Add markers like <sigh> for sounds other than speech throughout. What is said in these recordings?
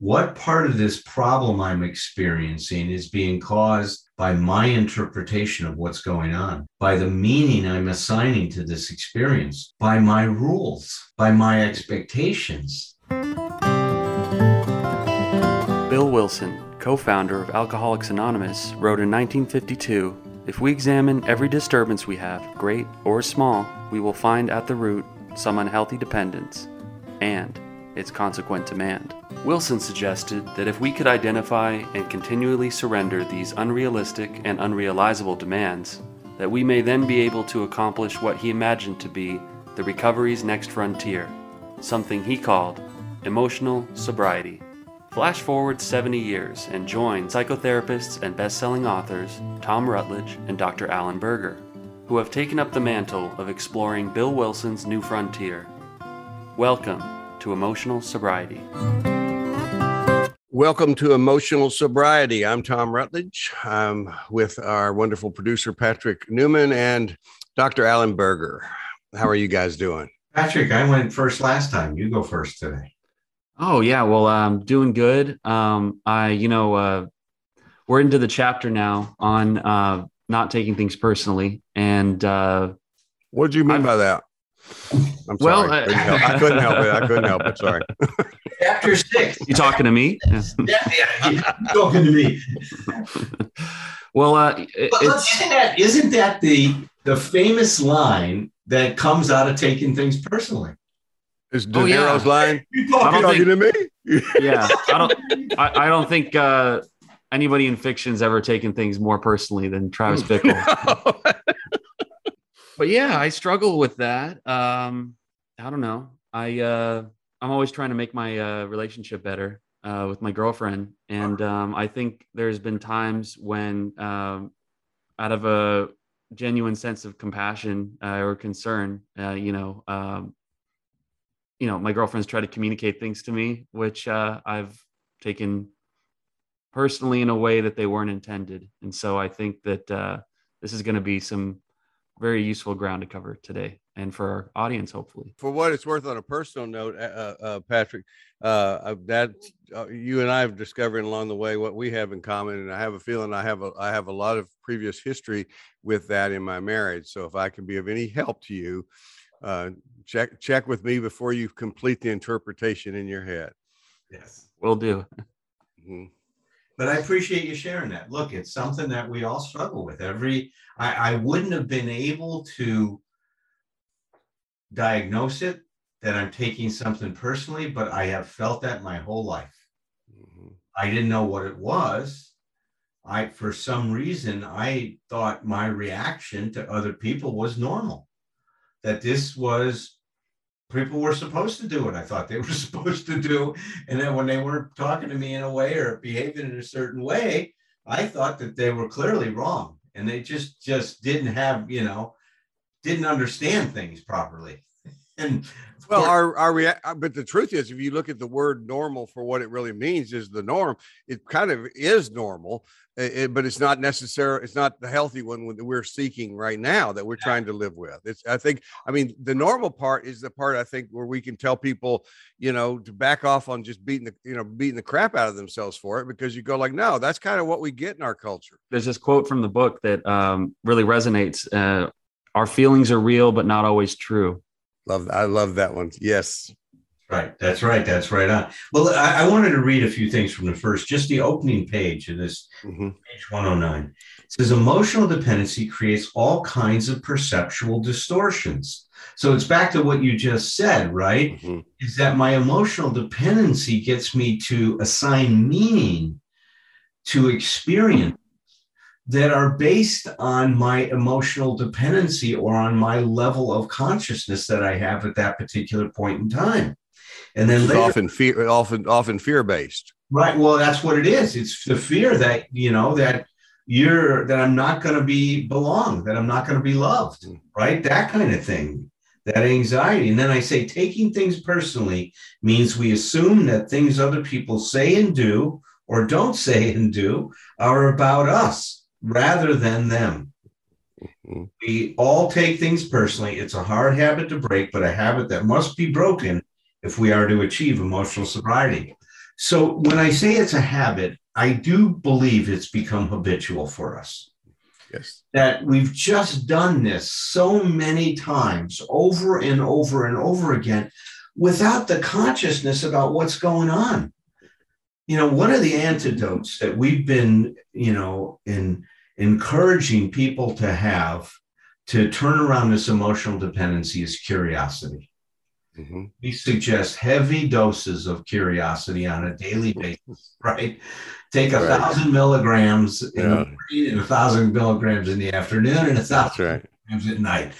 what part of this problem I'm experiencing is being caused by my interpretation of what's going on, by the meaning I'm assigning to this experience, by my rules, by my expectations. Bill Wilson, co founder of Alcoholics Anonymous, wrote in 1952 If we examine every disturbance we have, great or small, we will find at the root some unhealthy dependence and its consequent demand. Wilson suggested that if we could identify and continually surrender these unrealistic and unrealizable demands, that we may then be able to accomplish what he imagined to be the recovery's next frontier, something he called emotional sobriety. Flash forward 70 years and join psychotherapists and best-selling authors Tom Rutledge and Dr. Alan Berger, who have taken up the mantle of exploring Bill Wilson's new frontier. Welcome to Emotional Sobriety. Welcome to Emotional Sobriety. I'm Tom Rutledge. I'm with our wonderful producer, Patrick Newman, and Dr. Alan Berger. How are you guys doing? Patrick, I went first last time. You go first today. Oh yeah, well, I'm doing good. Um, I, you know, uh, we're into the chapter now on uh, not taking things personally, and uh, what do you mean I'm, by that? I'm well, sorry. I, I, couldn't help it. I couldn't help it. Sorry. <laughs> Chapter six. You talking to me? <laughs> yeah, yeah, talking to me. <laughs> well, uh, but isn't that isn't that the the famous line that comes out of taking things personally? Is De oh, Niro's yeah. line? <laughs> You talking, talking think, to me? yeah, I don't. I, I don't think uh, anybody in fiction's ever taken things more personally than Travis Bickle. but yeah, I struggle with that. Um, I don't know. I uh, I'm always trying to make my uh, relationship better uh, with my girlfriend, and um, I think there's been times when, um, out of a genuine sense of compassion uh, or concern, uh, you know, um, you know, my girlfriend's tried to communicate things to me, which uh, I've taken personally in a way that they weren't intended, and so I think that uh, this is going to be some very useful ground to cover today and for our audience, hopefully. For what it's worth, on a personal note, uh, uh, uh Patrick, uh, that uh, you and I have discovered along the way what we have in common, and I have a feeling I have a I have a lot of previous history with that in my marriage. So if I can be of any help to you, uh, check check with me before you complete the interpretation in your head. Yes, we'll do. Mm-hmm but I appreciate you sharing that. Look, it's something that we all struggle with. Every I, I wouldn't have been able to diagnose it that I'm taking something personally, but I have felt that my whole life. Mm-hmm. I didn't know what it was. I, for some reason, I thought my reaction to other people was normal, that this was people were supposed to do what I thought they were <laughs> supposed to do. And then when they weren't talking to me in a way or behaving in a certain way, I thought that they were clearly wrong. And they just just didn't have, you know, didn't understand things properly. And well, our our rea- uh, but the truth is, if you look at the word normal for what it really means, is the norm. It kind of is normal, it, but it's not necessary. It's not the healthy one that we're seeking right now that we're yeah. trying to live with. It's I think I mean the normal part is the part I think where we can tell people, you know, to back off on just beating the you know beating the crap out of themselves for it because you go like, no, that's kind of what we get in our culture. There's this quote from the book that um, really resonates. Uh, our feelings are real, but not always true. Love, I love that one. Yes. Right. That's right. That's right on. Well, I, I, wanted to read a few things from the first, just the opening page of this mm-hmm. page 109. It says emotional dependency creates all kinds of perceptual distortions. So it's back to what you just said, right? Mm-hmm. Is that my emotional dependency gets me to assign meaning to experience that are based on my emotional dependency or on my level of consciousness that I have at that particular point in time. And then later, often fear, often often fear based. Right. Well, that's what it is. It's the fear that you know that you're that I'm not going to be belong, that I'm not going to be loved. Hmm. Right. That kind of thing. That anxiety. And then I say taking things personally means we assume that things other people say and do or don't <laughs> say and do are about us rather than them. Mm-hmm. We all take things personally. It's a hard habit to break, but a habit that must be broken if we are to achieve emotional sobriety. So when I say it's a habit, I do believe it's become habitual for us. Yes. That we've just done this so many times over and over and over again without the consciousness about what's going on. You know, one of the antidotes that we've been, you know, in encouraging people to have to turn around this emotional dependency is curiosity. Mm-hmm. We suggest heavy doses of curiosity on a daily <laughs> basis, right? Take a right. thousand milligrams in the morning and a thousand milligrams in the afternoon and a thousand right. milligrams at night.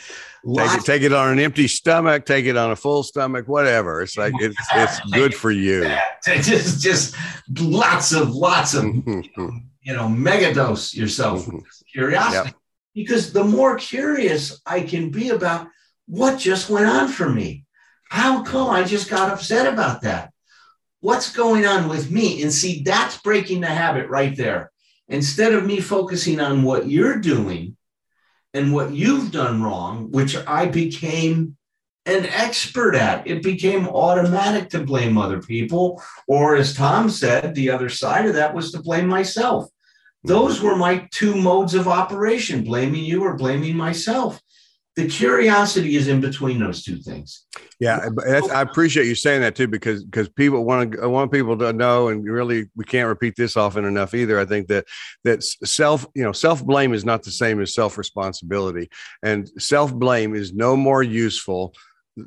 Take it, take it on an empty stomach, take it on a full stomach, whatever. It's like it's it's good for you. <laughs> Just just lots of lots of you know mega dose yourself mm-hmm. with curiosity. Yep. Because the more curious I can be about what just went on for me, how come I just got upset about that? What's going on with me? And see, that's breaking the habit right there. Instead of me focusing on what you're doing and what you've done wrong, which I became an expert at, it became automatic to blame other people. Or as Tom said, the other side of that was to blame myself. Those were my two modes of operation blaming you or blaming myself the curiosity is in between those two things. Yeah, I appreciate you saying that too, because because people want to want people to know, and really we can't repeat this often enough either. I think that that self you know self blame is not the same as self responsibility, and self blame is no more useful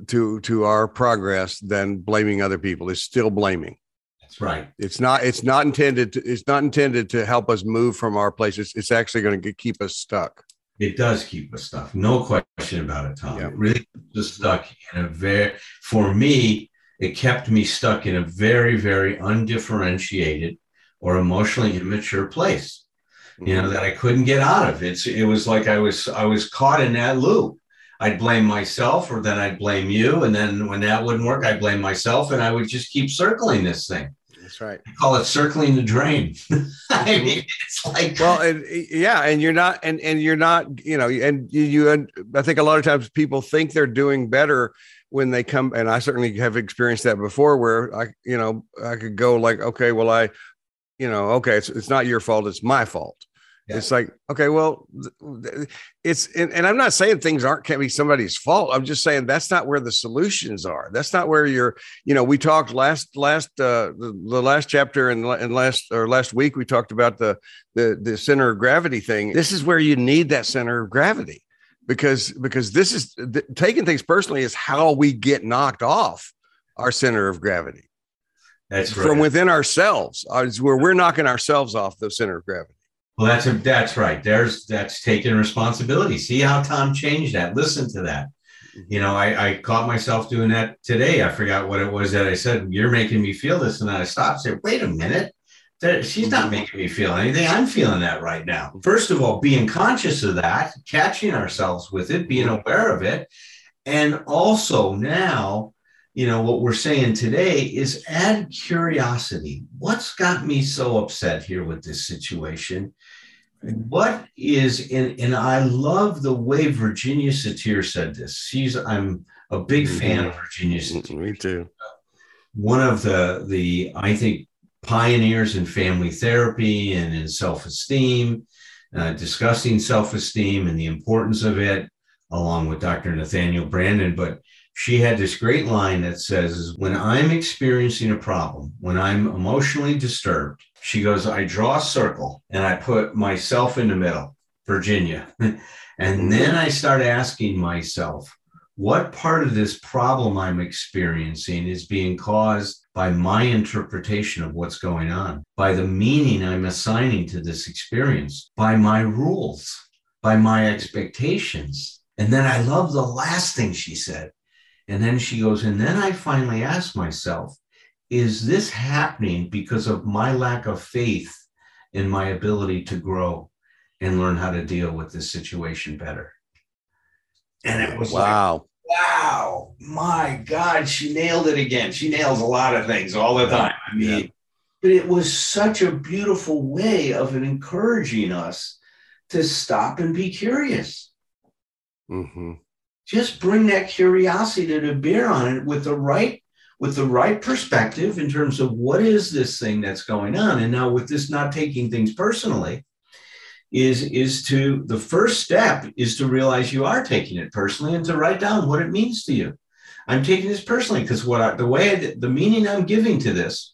to to our progress than blaming other people. It's still blaming. That's right. It's not. It's not intended. To, it's not intended to help us move from our place. It's, it's actually going to keep us stuck. It does keep us stuck. No question about it, Tom. Yeah. It really just stuck in a very, for me, it kept me stuck in a very, very undifferentiated or emotionally immature place. Mm-hmm. You know, mm-hmm. that I couldn't get out of. It's it was like I was I was caught in that loop. I'd blame myself or then I'd blame you. And then when that wouldn't work, I'd blame myself and I would just keep circling this thing. That's right. I call it circling the drain. <laughs> I mm-hmm. mean, it's like well, and yeah, and you're not, and and you're not, you know, and you, you, and I think a lot of times people think they're doing better when they come, and I certainly have experienced that before, where I, you know, I could go like, okay, well, I, you know, okay, it's it's not your fault, it's my fault. Yeah. It's like, okay, well, it's, and, and, I'm not saying things aren't can be somebody's fault. I'm just saying that's not where the solutions are. That's not where you're, you know, we talked last, last, uh, the, the last chapter and, and last, or last week, we talked about the, the, the center of gravity thing. This is where you need that center of gravity because, because this is the, taking things personally is how we get knocked off our center of gravity. That's right. From within ourselves, uh, is where we're knocking ourselves off the center of gravity. Well, that's a, that's right. There's that's taking responsibility. See how Tom changed that. Listen to that. Mm-hmm. You know, I, I caught myself doing that today. I forgot what it was that I said. You're making me feel this, and then I stopped. And said, "Wait a minute, That, she's not mm-hmm. making me feel anything. I'm feeling that right now." Mm-hmm. First of all, being conscious of that, catching ourselves with it, being aware of it, and also now you know, what we're saying today is add curiosity. What's got me so upset here with this situation? What is in, and I love the way Virginia Satir said this. She's, I'm a big mm-hmm. fan of Virginia Satir. Me too. One of the, the, I think, pioneers in family therapy and in self esteem, uh, discussing self esteem and the importance of it, along with Dr. Nathaniel Branden. But she had this great line that says, When I'm experiencing a problem, when I'm emotionally disturbed, she goes, I draw a circle and I put myself in the middle, Virginia. <laughs> and mm-hmm. then I start asking myself, what part of this problem I'm experiencing is being caused by my interpretation of what's going on, by the meaning I'm assigning to this experience, by my rules, by my expectations. And then I love the last thing she said. And then she goes, and then I finally ask myself, is this happening because of my lack of faith in my ability to grow and learn how to deal with this situation better? And it was wow. Like, wow, my God, she nailed it again. She nails a lot of things all the time. I mean, yeah. but it was such a beautiful way of encouraging us to stop and be curious. Mm-hmm just bring that curiosity to bear on it with the right with the right perspective in terms of what is this thing that's going on. And now with this not taking things personally, is is to the first step is to realize you are taking it personally and to write down what it means to you. I'm taking this personally because what I, the way I, the meaning I'm giving to this,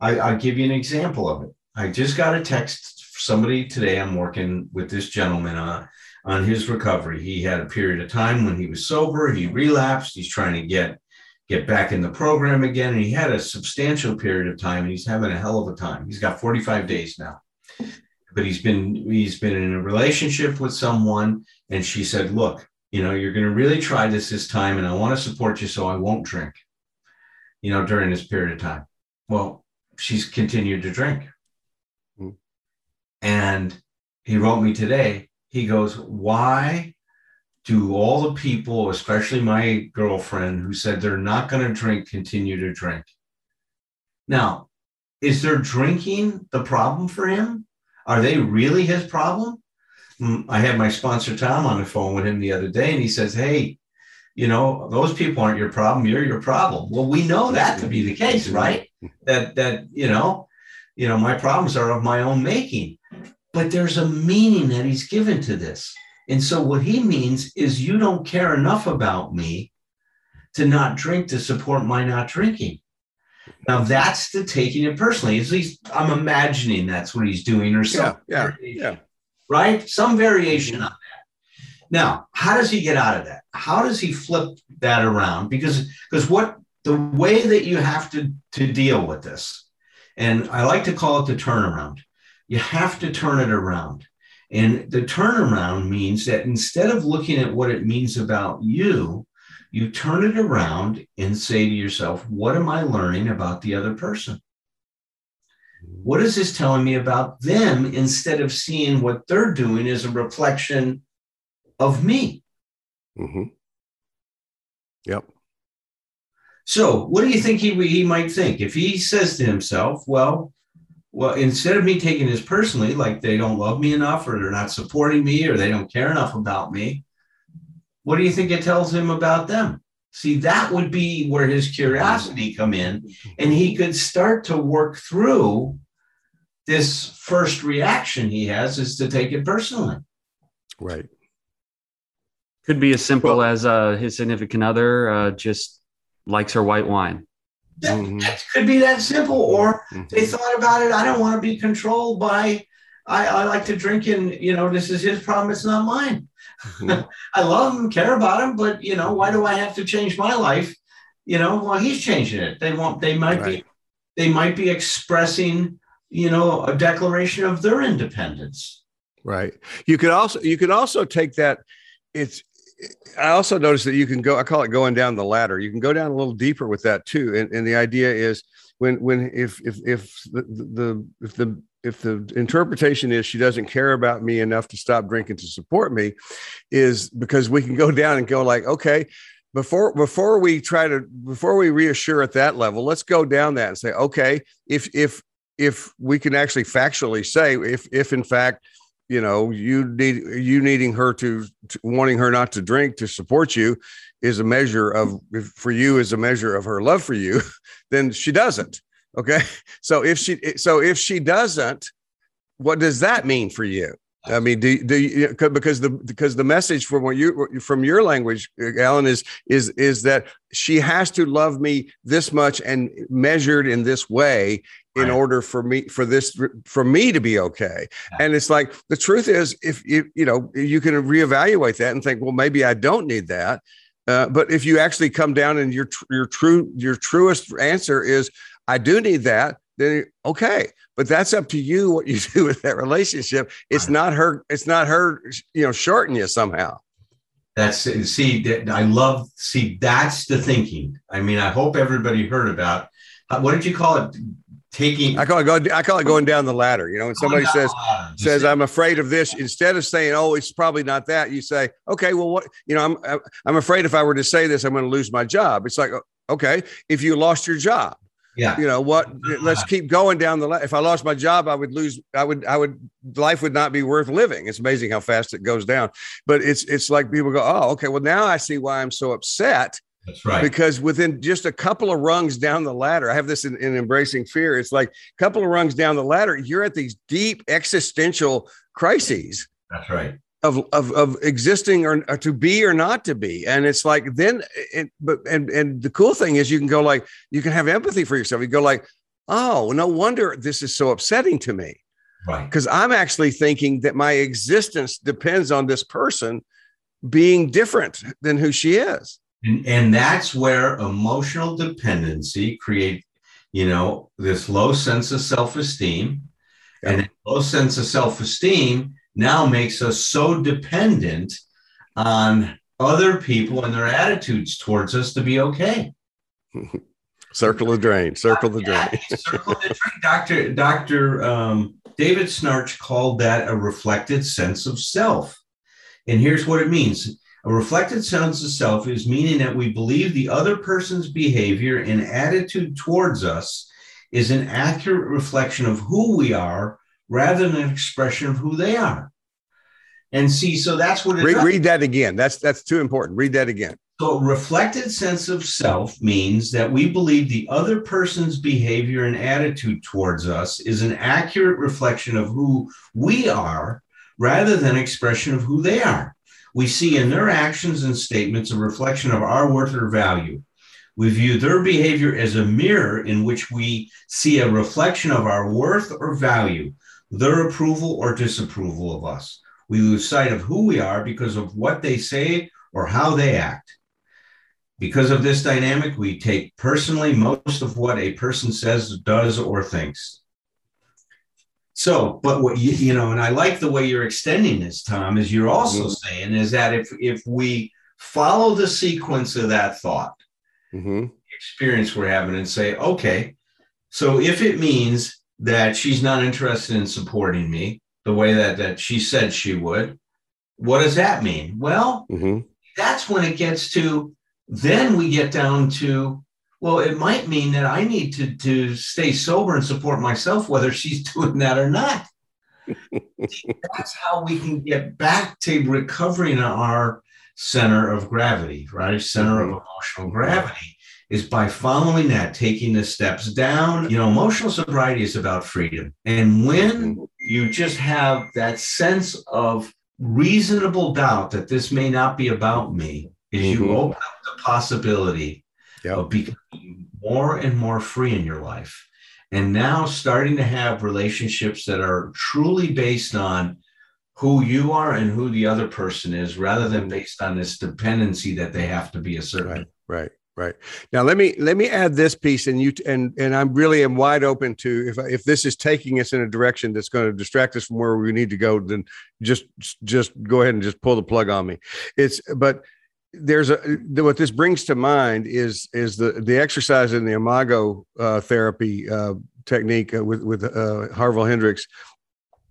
I, I'll give you an example of it. I just got a text somebody today. I'm working with this gentleman on on his recovery. He had a period of time when he was sober. He relapsed. He's trying to get get back in the program again, and he had a substantial period of time. And he's having a hell of a time. He's got 45 days now but he's been he's been in a relationship with someone and she said look you know you're going to really try this this time and i want to support you so i won't drink you know during this period of time well she's continued to drink mm. and he wrote me today he goes why do all the people especially my girlfriend who said they're not going to drink continue to drink now is their drinking the problem for him are they really his problem? Mm, I had my sponsor Tom on the phone with him the other day, and he says, Hey, you know, those people aren't your problem, you're your problem. Well, we know that to be the case, right? That that, you know, you know, my problems are of my own making. But there's a meaning that he's given to this. And so what he means is you don't care enough about me to not drink to support my not drinking. Now that's the taking it personally. At least I'm imagining that's what he's doing, or some yeah, yeah, yeah. right? Some variation mm-hmm. on that. Now, how does he get out of that? How does he flip that around? Because because what the way that you have to to deal with this, and I like to call it the turnaround. You have to turn it around. And the turnaround means that instead of looking at what it means about you, you turn it around and say to yourself, What am I learning about the other person? What is this telling me about them instead of seeing what they're doing as a reflection of me? Mm-hmm. Yep. So, what do you think he, he might think? If he says to himself, Well, well, instead of me taking this personally, like they don't love me enough, or they're not supporting me, or they don't care enough about me, what do you think it tells him about them? See, that would be where his curiosity come in, and he could start to work through this first reaction he has is to take it personally. Right. Could be as simple well, as uh, his significant other uh, just likes her white wine. That, mm-hmm. that, could be that simple. Or mm-hmm. they thought about it. I don't want to be controlled by. I, I like to drink, and you know, this is his problem. It's not mine. Mm-hmm. <laughs> I love him, care about him, but you know, why do I have to change my life? You know, well, he's changing it. They want they might right. be they might be expressing, you know, a declaration of their independence. Right. You could also you could also take that it's I also noticed that you can go, I call it going down the ladder. You can go down a little deeper with that too. And, and the idea is when, when, if, if, if the, the, if the if the interpretation is she doesn't care about me enough to stop drinking to support me is because we can go down and go like okay before before we try to before we reassure at that level let's go down that and say okay if if if we can actually factually say if if in fact you know you need you needing her to, to, wanting her not to drink to support you is a measure of for you is a measure of her love for you <laughs> then she doesn't Okay. So if she so if she doesn't, what does that mean for you? I mean, do, do you, because the because the message from what you from your language, Alan, is is is that she has to love me this much and measured in this way in right. order for me for this for me to be okay. Yeah. And it's like the truth is, if you you know you can reevaluate that and think, well, maybe I don't need that. Uh, but if you actually come down and your your true your truest answer is I do need that, then okay. But that's up to you what you <laughs> do with that relationship. It's not her, it's not her, you know, shorting you somehow. That's see, I love see, that's the thinking. I mean, I hope everybody heard about uh, what did you call it? Taking I call it go, I call it going down the ladder. You know, when somebody says says I'm afraid of this, instead of saying, Oh, it's probably not that, you say, Okay, well, what you know, I'm I'm afraid if I were to say this, I'm going to lose my job. It's like, okay, if you lost your job, yeah. You know what? Let's keep going down the. If I lost my job, I would lose. I would. I would. Life would not be worth living. It's amazing how fast it goes down. But it's it's like people go, oh, okay. Well, now I see why I'm so upset That's right. Because within just a couple of rungs down the ladder, I have this in, in Embracing Fear. It's like a couple of rungs down the ladder, you're at these deep existential crises. That's right. Of, of, of existing or, or to be or not to be and it's like then it, but and and the cool thing is you can go like you can have empathy for yourself you go like oh no wonder this is so upsetting to me Right. because i'm actually thinking that my existence depends on this person being different than who she is And, and that's where emotional dependency create, you know, this low sense of self-esteem. And that low sense of self-esteem now makes us so dependent on other people and their attitudes towards us to be okay. <laughs> circle the drain circle the drain Yeah, <laughs> circle the drain. Dr. Dr. Um, David Schnarch called that a reflected sense of self. And here's what it means. A reflected sense of self is meaning that we believe the other person's behavior and attitude towards us is an accurate reflection of who we are rather than an expression of who they are. And see, so that's what it read, read that again that's that's too important read that again so, reflected sense of self means that we believe the other person's behavior and attitude towards us is an accurate reflection of who we are rather than expression of who they are. We see in their actions and statements a reflection of our worth or value. We view their behavior as a mirror in which we see a reflection of our worth or value, their approval or disapproval of us. We lose sight of who we are because of what they say or how they act. Because of this dynamic, we take personally most of what a person says, does, or thinks. So, but what you, you know, and I like the way you're extending this, Tom, is you're also Mhm. saying is that if if we follow the sequence of that thought, Mhm. experience we're having, and say, okay, so if it means that she's not interested in supporting me the way that that she said she would, what does that mean? Well, Mhm. that's when it gets to then we get down to well it might mean that i need to to stay sober and support myself whether she's <laughs> doing that or not. That's how we can get back to recovering our center of gravity right? Center of emotional gravity is by following that taking the steps down. You know emotional sobriety is about freedom. And when you just have that sense of reasonable doubt that this may not be about me is you Mhm. open up the possibility Yep. of becoming more and more free in your life. And now starting to have relationships that are truly based on who you are and who the other person is rather than mm-hmm. based on this dependency that they have to be a certain right right right. Now let me let me add this piece and you and and i'm really am wide open to if if this is taking us in a direction that's going to distract us from where we need to go then just just go ahead and just pull the plug on me. It's but there's a what this brings to mind is is the the exercise in the imago uh, therapy uh, technique uh, with with uh, Harville Hendrix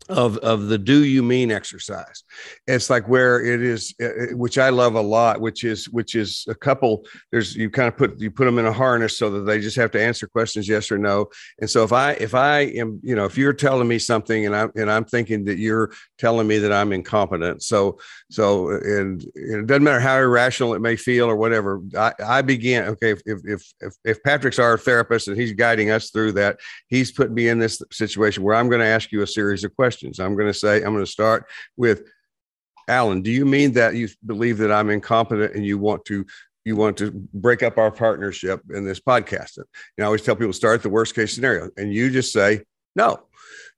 of of the do you mean exercise. It's like where it is uh, which i love a lot which is which is a couple there's you kind of put you put them in a harness so that they just have to answer questions yes or no. And so if i if i am you know if you're telling me something and i'm and i'm thinking that you're telling me that i'm incompetent so so and it doesn't matter how irrational it may feel or whatever i i begin okay if if if if, if patrick's our therapist and he's guiding us through that he's put me in this situation where i'm going to ask you a series of questions i'm going to say i'm going to start with alan do you mean that you believe that i'm incompetent and you want to you want to break up our partnership in this podcast? And you know, i always tell people start the worst case scenario. And you just say no.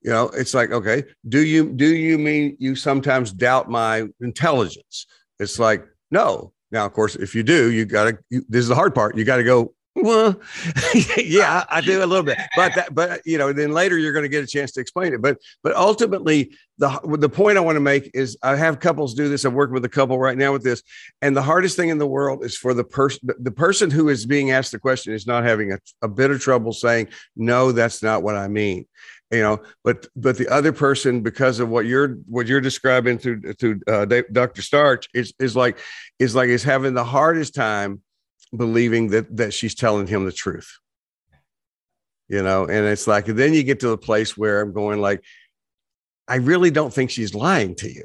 You know it's like okay do you do you mean you sometimes doubt my intelligence? It's like no. Now of course if you do you got to this is the hard part. You got to go well <laughs> yeah i do a little bit but that but you know then later you're going to get a chance to explain it but but ultimately the the point i want to make is i have couples do this i'm working with a couple right now with this and the hardest thing in the world is for the person the person who is being asked the question is not having a, a bit of trouble saying no that's not what i mean you know but but the other person because of what you're what you're describing through through uh, dr schnarch is is like is like is having the hardest time believing that that she's telling him the truth. You know and it's like then you get to the place where i'm going like i really don't think she's lying to you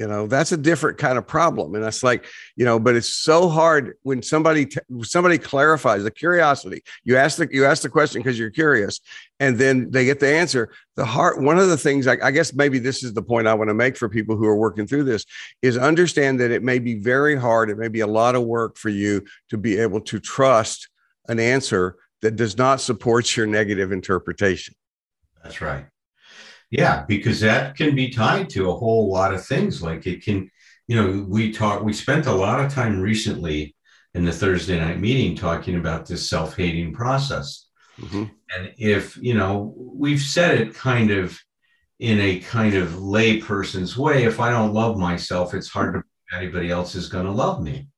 you know that's a different kind of problem. And that's like you know but it's so hard when somebody t- somebody clarifies the curiosity. You ask the you ask the question because you're curious and then they get the answer. The heart one of the things I, I guess maybe this is the point i want to make for people who are working through this is understand that it may be very hard it may be a lot of work for you to be able to trust an answer that does not support your negative interpretation. That's right yeah, because that can be tied to a whole lot of things. Like it can, you know, we talk, we spent a lot of time recently in the Thursday night meeting talking about this self hating process. Mm-hmm. And if, you know, we've said it kind of in a kind of layperson's way if I don't love myself, it's hard to anybody else is going to love me.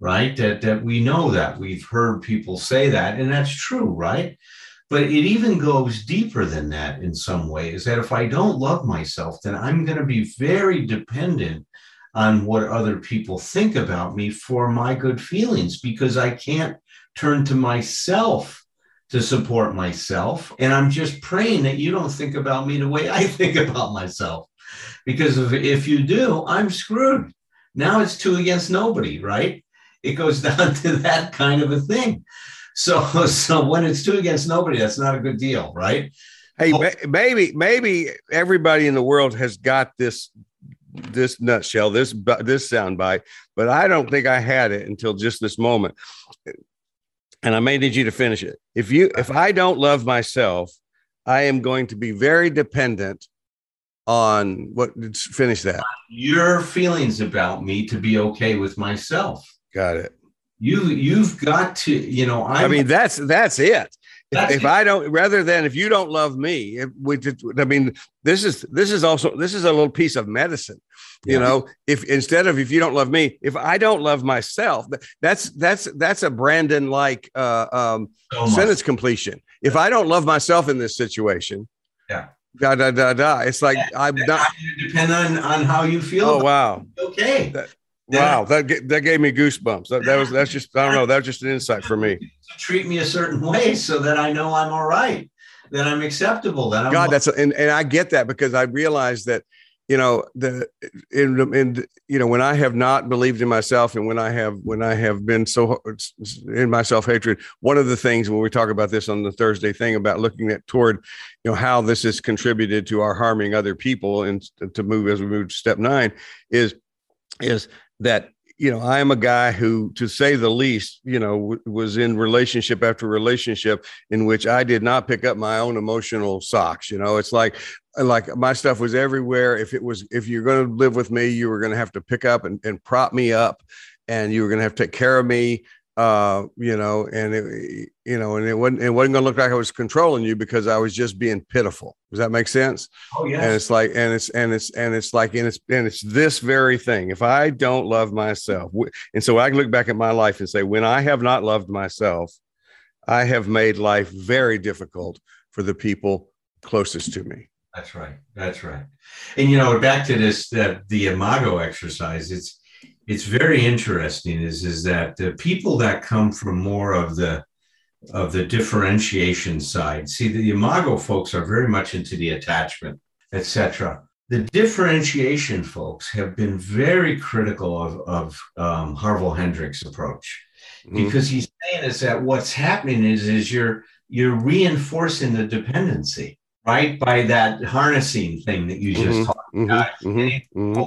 Right? That, that we know that. We've heard people say that, and that's true, right? But it even goes deeper than that in some ways. That if I don't love myself, then I'm going to be very dependent on what other people think about me for my good feelings because I can't turn to myself to support myself. And I'm just praying that you don't think about me the way I <laughs> think about myself. Because if, if you do, I'm screwed. Now it's two against nobody, right? It goes <laughs> down to that kind of a thing. So, <laughs> so when it's two against nobody, that's not a good deal, right? Hey, oh. maybe maybe everybody in the world has got this this nutshell, this this soundbite, but I don't think I had it until just this moment. And I may need you to finish it. If you if I don't love myself, I am going to be very dependent on what finish that. Your feelings about me to be okay with myself. Got it you you've got to you know I'm, i mean that's that's it if, if I don't, rather than if you don't love me, if we, I mean, this is this is also this is a little piece of medicine, you yeah. know. If instead of if you don't love me, if I don't love myself, that's that's that's a Branden like uh, um, so sentence completion. If I don't love myself in this situation, yeah, da da da da. It's like yeah. I'm not. Depend on on how you feel. Oh wow. Okay. That, Wow, that that gave me goosebumps. That, that was that's just I don't know. That was just an insight for me. Treat me a certain way so that I know I'm all right, that I'm acceptable. That I'm God, that's a, and and I get that because I realize that you know the in in you know when I have not believed in myself and when I have when I have been so in my self hatred. One of the things when we talk about this on the Thursday thing about looking at toward you know how this has contributed to our harming other people and to move as we move to step nine is is that you know i am a guy who to say the least you know w- was in relationship after relationship in which i did not pick up my own emotional socks you know? It's like like my stuff was everywhere. If it was if you're going to live with me you were going to have to pick up and, and prop me up and you were going to have to take care of me uh, you know, and it, you know, and it wasn't it wasn't gonna look like I was controlling you because I was just being pitiful. Does that make sense? Oh yeah. And it's like, and it's and it's and it's like, and it's and it's this very thing. If I don't love myself, and so I can look back at my life and say, when I have not loved myself, I have made life very difficult for the people closest to me. That's right. That's right. And you know, back to this the the imago exercise. It's it's very interesting is is that the people that come from more of the of the differentiation side see the imago folks are very much into the attachment etc the differentiation folks have been very critical of, of um, harville hendrix approach mm-hmm. because he's saying is that what's happening is is you're you're reinforcing the dependency right by that harnessing thing that you just mm-hmm. talked about mm-hmm.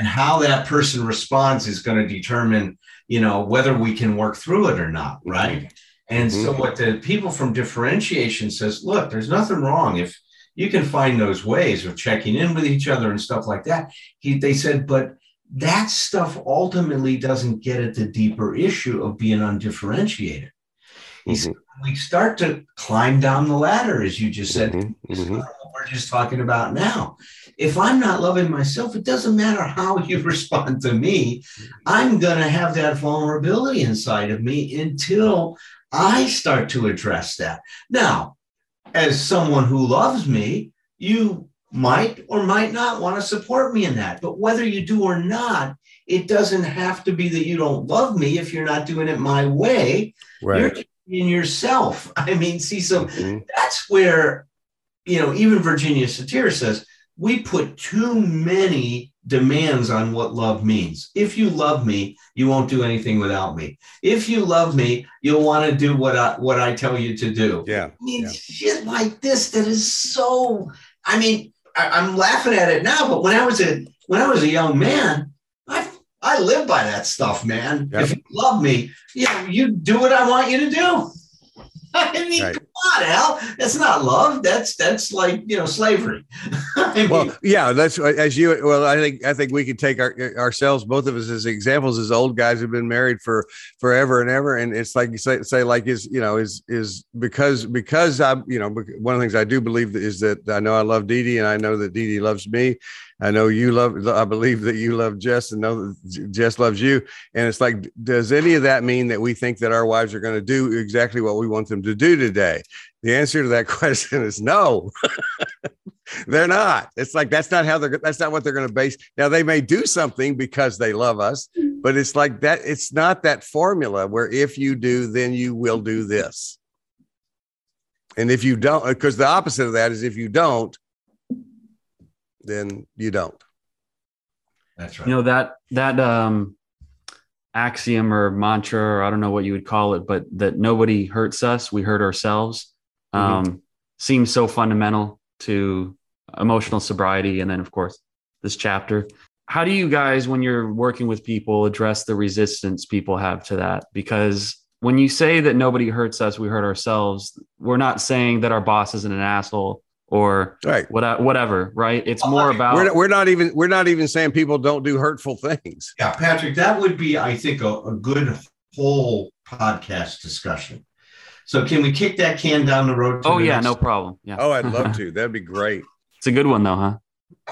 And how that person responds is going to determine you know whether we can work through it or not right and mm-hmm. so what the people from differentiation says look there's nothing wrong if you can find those ways of checking in with each other and stuff like that he, they said but that stuff ultimately doesn't get at the deeper issue of being undifferentiated he mm-hmm. said, we start to climb down the ladder as you just said mm-hmm. mm-hmm. we're just talking about now if I'm not loving myself, it doesn't matter how you <laughs> respond to me. I'm going to have that vulnerability inside of me until I start to address that. Now, as someone who loves me, you might or might not want to support me in that. But whether you do or not, it doesn't have to be that you don't love me if you're not doing it my way. Right. You're in yourself. <laughs> I mean, see, so mm-hmm. that's where, you know, even Virginia Satir says, we put too many demands on what love means. If you love me, you won't do anything without me. If you love me, you'll want to do what I what I tell you to do. Yeah. I mean, yeah. shit like this that is so. I mean, I, I'm laughing at it now, but when I was a when I was a young man, I I live by that stuff, man. Yep. If you love me, you know, you do what I want you to do. <laughs> I mean, Right. come on, Al. That's not love. That's that's like you know slavery. <laughs> I mean, Well, yeah, that's uh, as you. Well, I think I think we could take our, uh, ourselves, both of us, as examples as old guys who've been married for forever and ever, and it's like you say, say like is you know is is because because I'm you know one of the things I do believe is that I know I love Dee Dee and I know that Dee Dee loves me. I know you love. I believe that you love Jess and know that Jess loves you. And it's like, does any of that mean that we think that our wives are going to do exactly what we want them to do today? The answer to that <laughs> question is no. <laughs> they're not. It's like that's not how they're. That's not what they're going to base. Now they may do something because they love us, mm-hmm. but it's like that. It's not that formula where if you do, then you will do this. And if you don't, because the opposite of that is if you don't, then you don't. that's right. You know that that um axiom or mantra or I don't know what you would call it, but that nobody hurts us, we hurt ourselves. Um seems so fundamental to emotional sobriety and then of course this chapter. How do you guys when you're working with people address the resistance people have to that? Because when you say that nobody hurts us, we hurt ourselves, we're not saying that our boss isn't an asshole or Right. what, whatever, right? It's more about We're, we're not even we're not even saying people don't do hurtful things. Yeah, Patrick, that would be, I think, a, a good whole podcast discussion. So, can we kick that can down the road? to Oh the yeah, next- no problem. Yeah. Oh, I'd love <laughs> to. That'd be great. It's a good one though, huh?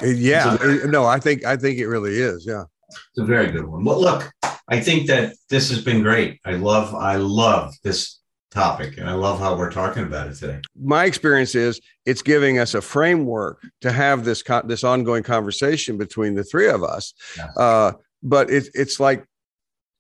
Uh, Yeah. It's a- uh, No, I think I think it really is. Yeah. It's a very good one. Well, look, I think that this has been great. I love, I love this topic, and I love how we're talking about it today. my experience is it's giving us a framework to have this this ongoing conversation between the three of us. Yeah. Uh, but it's it's like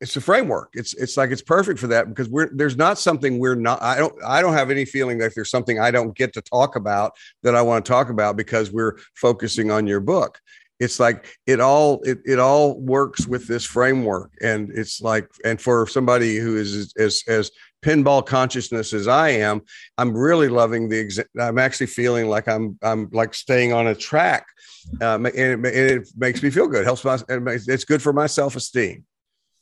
it's a framework. It's it's like it's perfect for that because we're there's not something we're not. I don't I don't have any feeling that there's something I don't get to talk about that I want to talk about because we're focusing on your book. It's like it all it, it all works with this framework, and it's like and for somebody who is as as pinball consciousness as I am, I'm really loving the. Exa- I'm actually feeling like I'm I'm like staying on a track, um, and, it, and it makes me feel good. Helps my. It's good for my self esteem.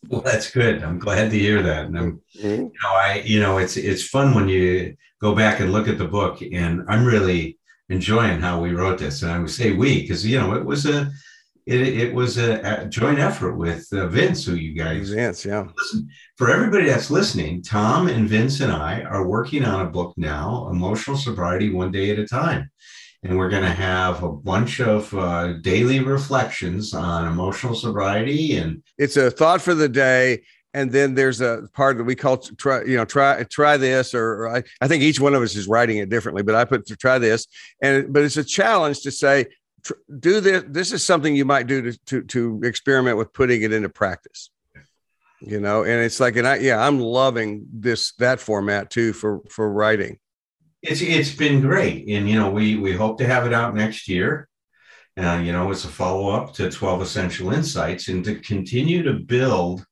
Well, that's good. I'm glad to hear that. And I'm, you know, I, you know, it's it's fun when you go back and look at the book, and I'm really enjoying how we wrote this. And I would say we because you know it was a it, it was a, a joint effort with uh, Vince, who you guys Vince, yeah. listen, for everybody that's listening, Tom and Vince and I are working on a book now, Emotional Sobriety One Day at a Time. And we're going to have a bunch of uh, daily reflections on emotional sobriety. And It's a thought for the day. And then there's a part that we call try, you know, try try this, or, or I, I think each one of us is writing it differently, but I put to try this, and but it's a challenge to say, tr- do this. This is something you might do to to to experiment with putting it into practice. You know, and it's like, and I yeah, I'm loving this that format too for for writing. it's it's been great. And, you know, we, we hope to have it out next year. Uh, you know, it's a follow up to 12 Essential Insights and to continue to build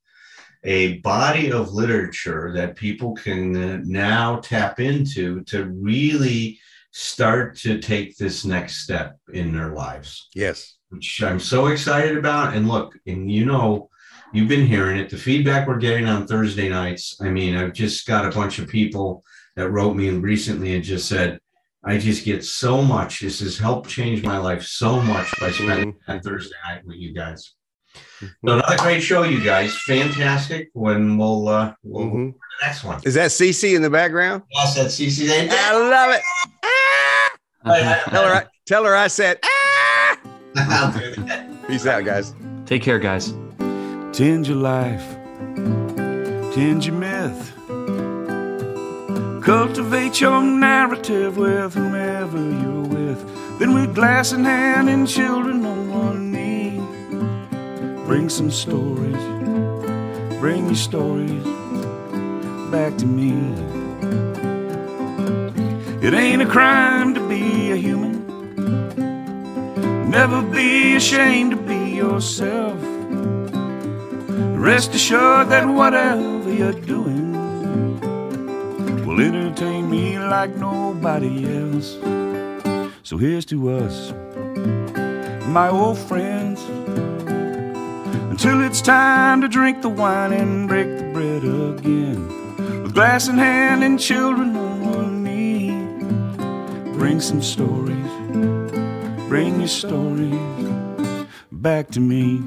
a body of literature that people can uh, now tap into to really start to take this next step in their lives, Yes. which I'm so excited about. And look, and you know, you've been hearing it, the feedback we're getting on Thursday nights. I mean, I've just got a bunch of people that wrote me recently and just said, I just get so much. This has helped change my life so much by spending that Thursday night with you guys. So another great show, you guys. Fantastic. When we'll uh we'll Mhm. the next one. Is that CC in the background? Yes, that's CC. I love it. Tell her, I, <laughs> tell her I said. Ah! I'll do that. Peace out, guys. Take care, guys. Tend your life, tend your myth. Cultivate your narrative with whomever you're with. Then, with glass in hand and children on one knee, bring some stories, bring your stories back to me. It ain't a crime to be a human. Never be ashamed to be yourself. Rest assured that whatever you're doing will entertain me like nobody else. So here's to us, my old friends, until it's time to drink the wine and break the bread again. With glass in hand and children bring some stories, bring your stories back to me.